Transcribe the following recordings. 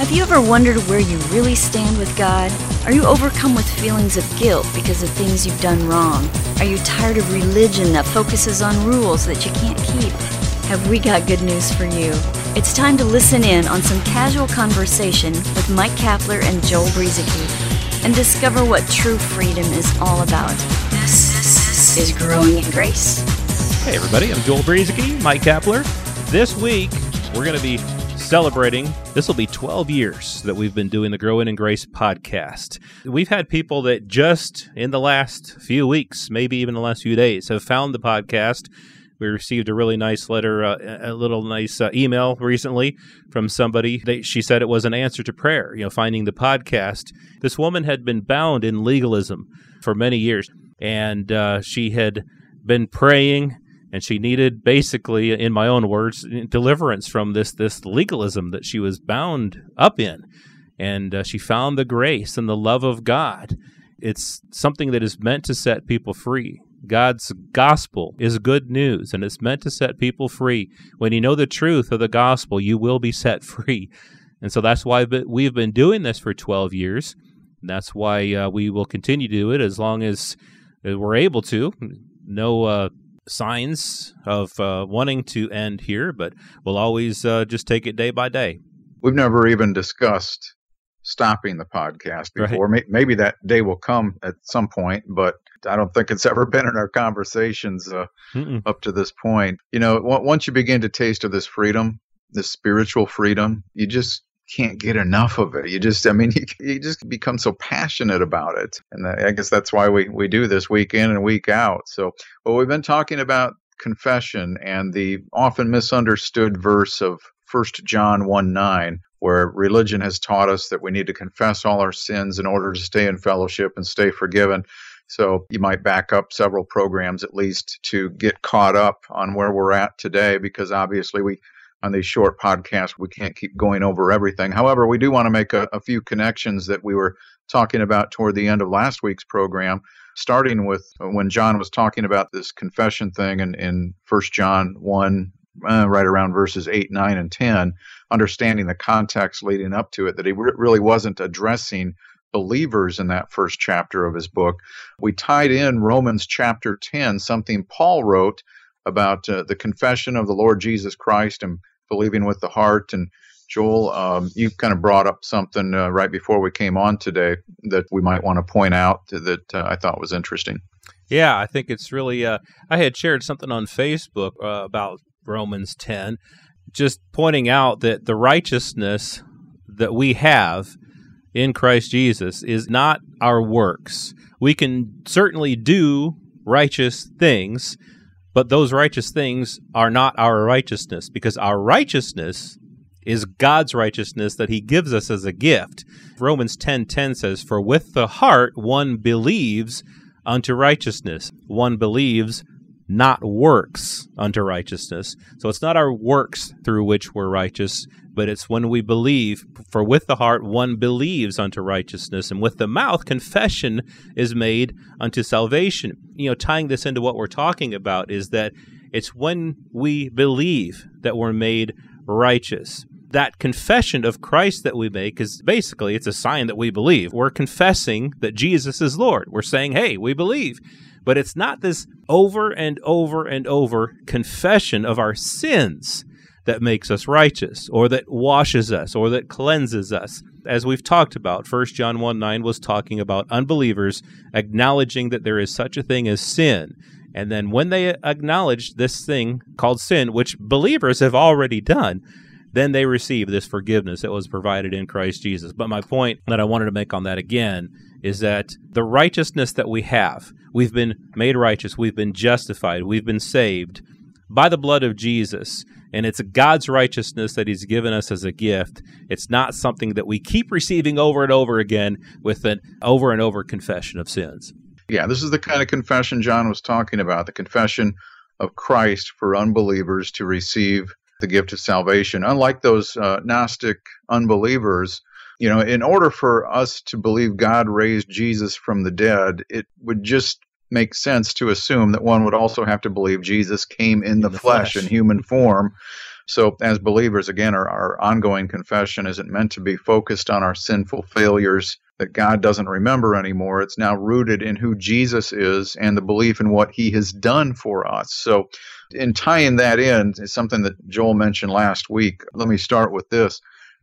Have you ever wondered where you really stand with God? Are you overcome with feelings of guilt because of things you've done wrong? Are you tired of religion that focuses on rules that you can't keep? Have we got good news for you? It's time to listen in on some casual conversation with Mike Kapler and Joel Brueseke and discover what true freedom is all about. This is Growing in Grace. Hey, everybody, I'm Joel Brueseke, Mike Kapler. This week, we're going to be celebrating. This will be 12 years that we've been doing the Growing in Grace podcast. We've had people that just in the last few weeks, maybe even the last few days, have found the podcast. We received a really nice letter, uh, a little nice uh, email recently from somebody. She said it was an answer to prayer, you know, finding the podcast. This woman had been bound in legalism for many years, and uh, she had been praying and she needed basically in my own words deliverance from this this legalism that she was bound up in. And uh, she found the grace and the love of God. It's something that is meant to set people free. God's gospel is good news and it's meant to set people free. When you know the truth of the gospel you will be set free. And so that's why we've been doing this for 12 years. That's why uh, we will continue to do it as long as we're able to. No uh, signs of uh, wanting to end here, but we'll always uh, just take it day by day. We've never even discussed stopping the podcast before. Right. Maybe that day will come at some point, but I don't think it's ever been in our conversations uh, up to this point. You know, once you begin to taste of this freedom, this spiritual freedom, you just can't get enough of it. You just, I mean, you, you just become so passionate about it. And I guess that's why we, we do this week in and week out. So, well, we've been talking about confession and the often misunderstood verse of 1 John 1 9, where religion has taught us that we need to confess all our sins in order to stay in fellowship and stay forgiven. So you might back up several programs at least to get caught up on where we're at today, because obviously we on these short podcasts, we can't keep going over everything. However, we do want to make a, a, few connections that we were talking about toward the end of last week's program, starting with when John was talking about this confession thing in, in 1 John 1, uh, right around verses 8, 9, and 10, understanding the context leading up to it, that he re- really wasn't addressing believers in that first chapter of his book. We tied in Romans chapter 10, something Paul wrote about uh, the confession of the Lord Jesus Christ and believing with the heart. And Joel, um, you kind of brought up something uh, right before we came on today that we might want to point out that uh, I thought was interesting. Yeah, I think it's really. Uh, I had shared something on Facebook uh, about Romans 10, just pointing out that the righteousness that we have in Christ Jesus is not our works. We can certainly do righteous things, but those righteous things are not our righteousness because our righteousness is God's righteousness that he gives us as a gift. Romans 10:10 says, "For with the heart one believes unto righteousness, one believes not works unto righteousness." So it's not our works through which we're righteous, but it's when we believe. For with the heart one believes unto righteousness, and with the mouth confession is made unto salvation. You know, tying this into what we're talking about is that it's when we believe that we're made righteous. That confession of Christ that we make is basically it's a sign that we believe. We're confessing that Jesus is Lord. We're saying, "Hey, we believe." But it's not this over and over and over confession of our sins that makes us righteous or that washes us or that cleanses us. As we've talked about, 1 John 1 9 was talking about unbelievers acknowledging that there is such a thing as sin. And then when they acknowledge this thing called sin, which believers have already done, then they receive this forgiveness that was provided in Christ Jesus. But my point that I wanted to make on that again is that the righteousness that we have, we've been made righteous, we've been justified, we've been saved by the blood of Jesus and it's God's righteousness that He's given us as a gift. It's not something that we keep receiving over and over again with an over and over confession of sins. Yeah, this is the kind of confession John was talking about the confession of Christ for unbelievers to receive the gift of salvation. Unlike those uh, Gnostic unbelievers, you know, in order for us to believe God raised Jesus from the dead, it would just make sense to assume that one would also have to believe Jesus came in, in the, the, flesh, flesh in human form. So, as believers, again, our, our ongoing confession isn't meant to be focused on our sinful failures that God doesn't remember anymore. It's now rooted in who Jesus is and the belief in what he has done for us. So, in tying that in is something that Joel mentioned last week. Let me start with this.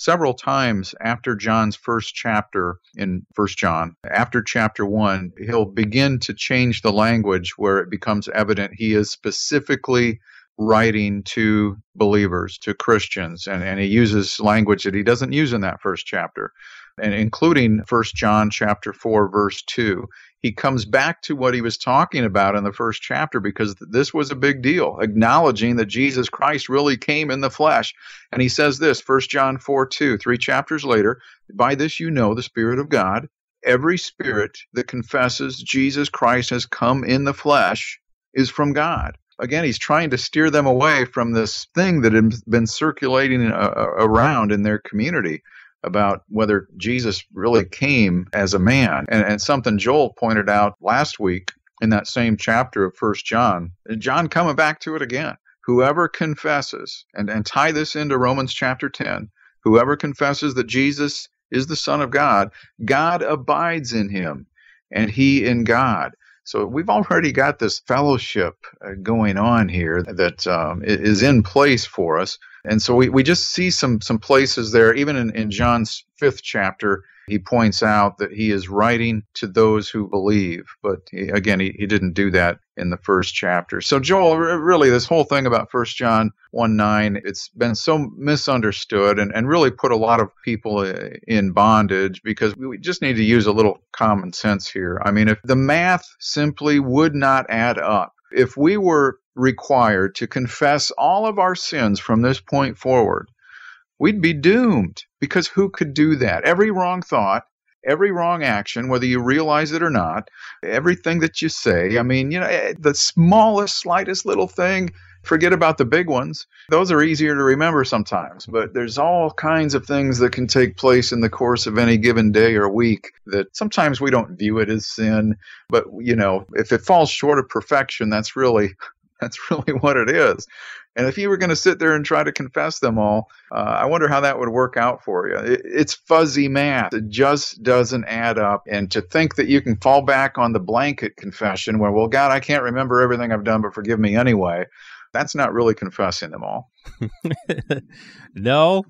Several times after John's first chapter in First John, after chapter one, he'll begin to change the language where it becomes evident he is specifically writing to believers, to Christians, and, and he uses language that he doesn't use in that first chapter, and including First John chapter 4, verse 2. He comes back to what he was talking about in the first chapter because this was a big deal, acknowledging that Jesus Christ really came in the flesh. And he says this, First John 4, 2, three chapters later, by this you know the Spirit of God. Every spirit that confesses Jesus Christ has come in the flesh is from God again, he's trying to steer them away from this thing that had been circulating uh, uh, around in their community about whether Jesus really came as a man. And, and something Joel pointed out last week in that same chapter of First John, John coming back to it again. Whoever confesses, and, and tie this into Romans chapter 10, whoever confesses that Jesus is the Son of God, God abides in him, and he in God. So we've already got this fellowship uh, going on here that um, is in place for us. And so we, we just see some some places there, even in, in John's fifth chapter, he points out that he is writing to those who believe. But he, again, he, he didn't do that in the first chapter. So, Joel, really, this whole thing about First John 1 9, it's been so misunderstood and, and really put a lot of people uh, in bondage because we just need to use a little common sense here. I mean, if the math simply would not add up, if we were required to confess all of our sins from this point forward, we'd be doomed because who could do that? Every wrong thought, every wrong action, whether you realize it or not, everything that you say, I mean, you know, eh, the smallest, slightest little thing, forget about the big ones. Those are easier to remember sometimes, but there's all kinds of things that can take place in the course of any given day or week that sometimes we don't view it as sin, but you know, if it falls short of perfection, that's really that's really what it is. And if you were going to sit there and try to confess them all, uh, I wonder how that would work out for you. It, it's fuzzy math. It just doesn't add up. And to think that you can fall back on the blanket confession where, well, God, I can't remember everything I've done, but forgive me anyway, that's not really confessing them all. no,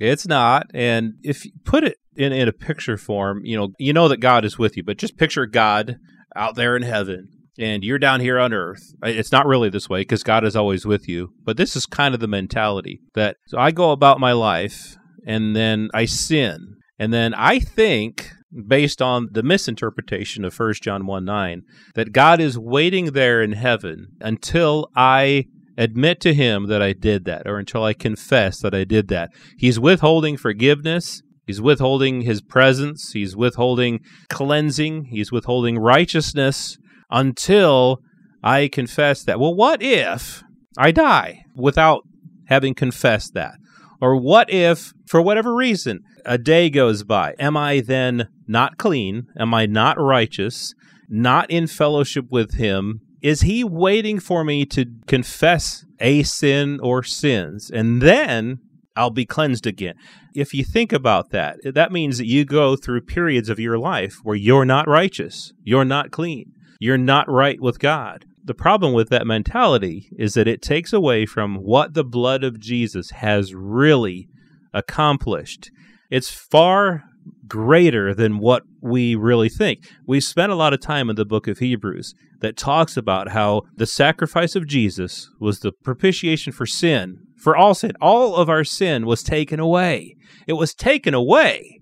it's not. And if you put it in, in a picture form, you know, you know that God is with you, but just picture God out there in heaven and you're down here on earth. It's not really this way because God is always with you, but this is kind of the mentality that so I go about my life and then I sin. And then I think, based on the misinterpretation of 1 John 1 9, that God is waiting there in heaven until I admit to Him that I did that or until I confess that I did that. He's withholding forgiveness. He's withholding his presence. He's withholding cleansing. He's withholding righteousness until I confess that. Well, what if I die without having confessed that? Or what if, for whatever reason, a day goes by? Am I then not clean? Am I not righteous? Not in fellowship with Him? Is He waiting for me to confess a sin or sins? And then I'll be cleansed again. If you think about that, that means that you go through periods of your life where you're not righteous, you're not clean you're not right with God. The problem with that mentality is that it takes away from what the blood of Jesus has really accomplished. It's far greater than what we really think. We spent a lot of time in the book of Hebrews that talks about how the sacrifice of Jesus was the propitiation for sin, for all sin. All of our sin was taken away. It was taken away.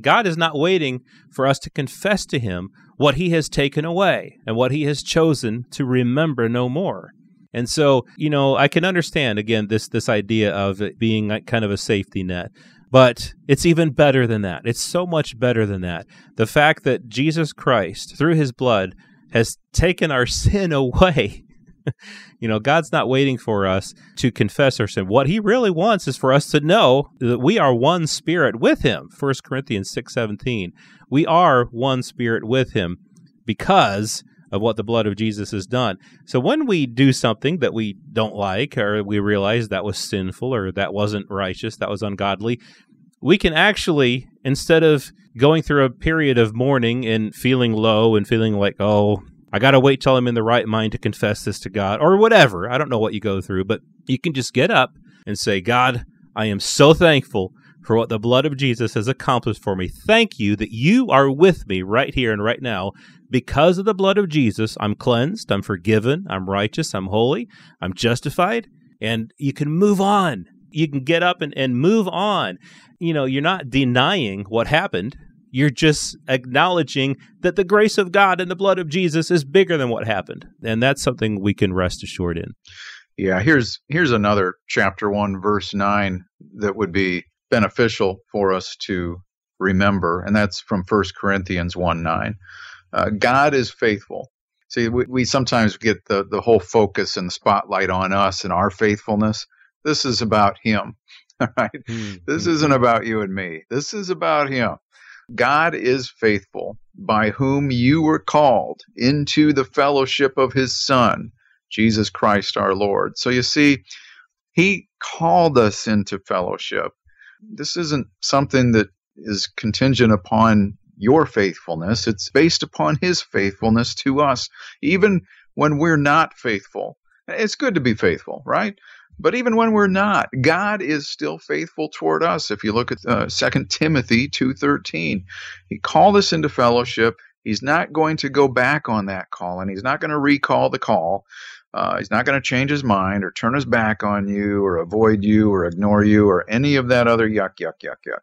God is not waiting for us to confess to Him what He has taken away and what He has chosen to remember no more. And so, you know, I can understand again this this idea of it being like kind of a safety net, but it's even better than that. It's so much better than that. The fact that Jesus Christ, through His blood, has taken our sin away you know, God's not waiting for us to confess our sin. What he really wants is for us to know that we are one spirit with him. 1 Corinthians 6:17. We are one spirit with him because of what the blood of Jesus has done. So when we do something that we don't like, or we realize that was sinful, or that wasn't righteous, that was ungodly, we can actually, instead of going through a period of mourning and feeling low and feeling like, oh, I got to wait till I'm in the right mind to confess this to God, or whatever. I don't know what you go through, but you can just get up and say, God, I am so thankful for what the blood of Jesus has accomplished for me. Thank you that you are with me right here and right now. Because of the blood of Jesus, I'm cleansed, I'm forgiven, I'm righteous, I'm holy, I'm justified, and you can move on. You can get up and, and move on. You know, you're not denying what happened. You're just acknowledging that the grace of God and the blood of Jesus is bigger than what happened. And that's something we can rest assured in. Yeah, here's here's another chapter 1 verse 9 that would be beneficial for us to remember, and that's from 1 Corinthians 1 9. Uh, God is faithful. See, we, we sometimes get the, the whole focus and the spotlight on us and our faithfulness. This is about Him. Right? Mm-hmm. This isn't about you and me. This is about Him. God is faithful, by whom you were called into the fellowship of His Son, Jesus Christ our Lord. So you see, He called us into fellowship this isn't something that is contingent upon your faithfulness. It's based upon his faithfulness to us, even when we're not faithful. It's good to be faithful, right? But even when we're not, God is still faithful toward us. If you look at uh, 2 Timothy 2:13, he called us into fellowship. He's not going to go back on that call and he's not going to recall the call. Uh, he's not going to change his mind or turn his back on you or avoid you or ignore you or any of that other yuck, yuck, yuck, yuck.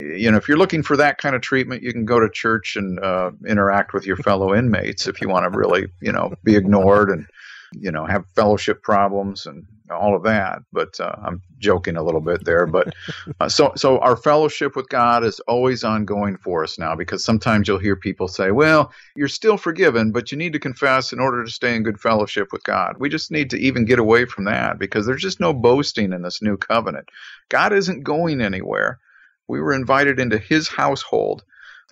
You know, if you're looking for that kind of treatment, you can go to church and uh, interact with your fellow inmates if you want to really, you know, be ignored and you know, have fellowship problems and all of that. But uh, I'm joking a little bit there. But uh, so, so our fellowship with God is always ongoing for us now because sometimes you'll hear people say, well, you're still forgiven, but you need to confess in order to stay in good fellowship with God. We just need to even get away from that because there's just no boasting in this new covenant. God isn't going anywhere. We were invited into his household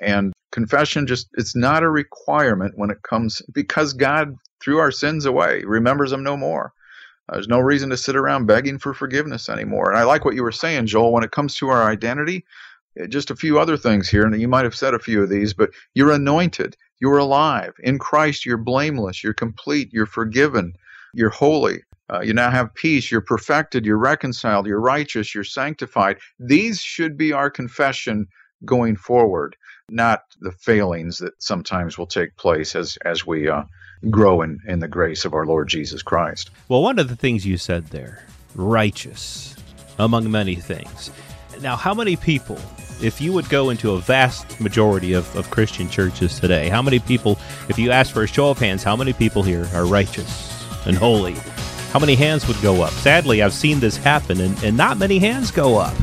and confession just it's not a requirement when it comes because God threw our sins away, remembers them no more. There's no reason to sit around begging for forgiveness anymore. And I like what you were saying, Joel, when it comes to our identity. Eh, just a few other things here, and you might have said a few of these, but you're anointed, you're alive. In Christ, you're blameless, you're complete, you're forgiven, you're holy. Uh, you now have peace, you're perfected, you're reconciled, you're righteous, you're sanctified. These should be our confession going forward, not the failings that sometimes will take place as, as we uh, grow in, in the grace of our Lord Jesus Christ. Well, one of the things you said there, righteous, among many things. Now, how many people, if you would go into a vast majority of, of Christian churches today, how many people, if you ask for a show of hands, how many people here are righteous and holy? How many hands would go up? Sadly, I've seen this happen, and, and not many hands go up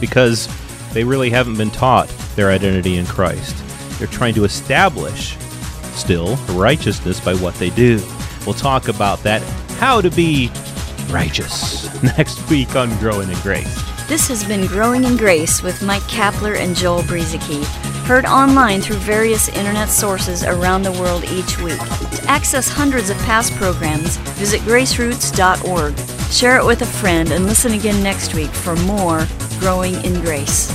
because they really haven't been taught their identity in Christ. They're trying to establish still righteousness by what they do. We'll talk about that, how to be righteous, next week on Growing in Grace. This has been Growing in Grace with Mike Kapler and Joel Brueseke, heard online through various internet sources around the world each week. To access hundreds of past programs, visit graceroots.org. Share it with a friend and listen again next week for more Growing in Grace.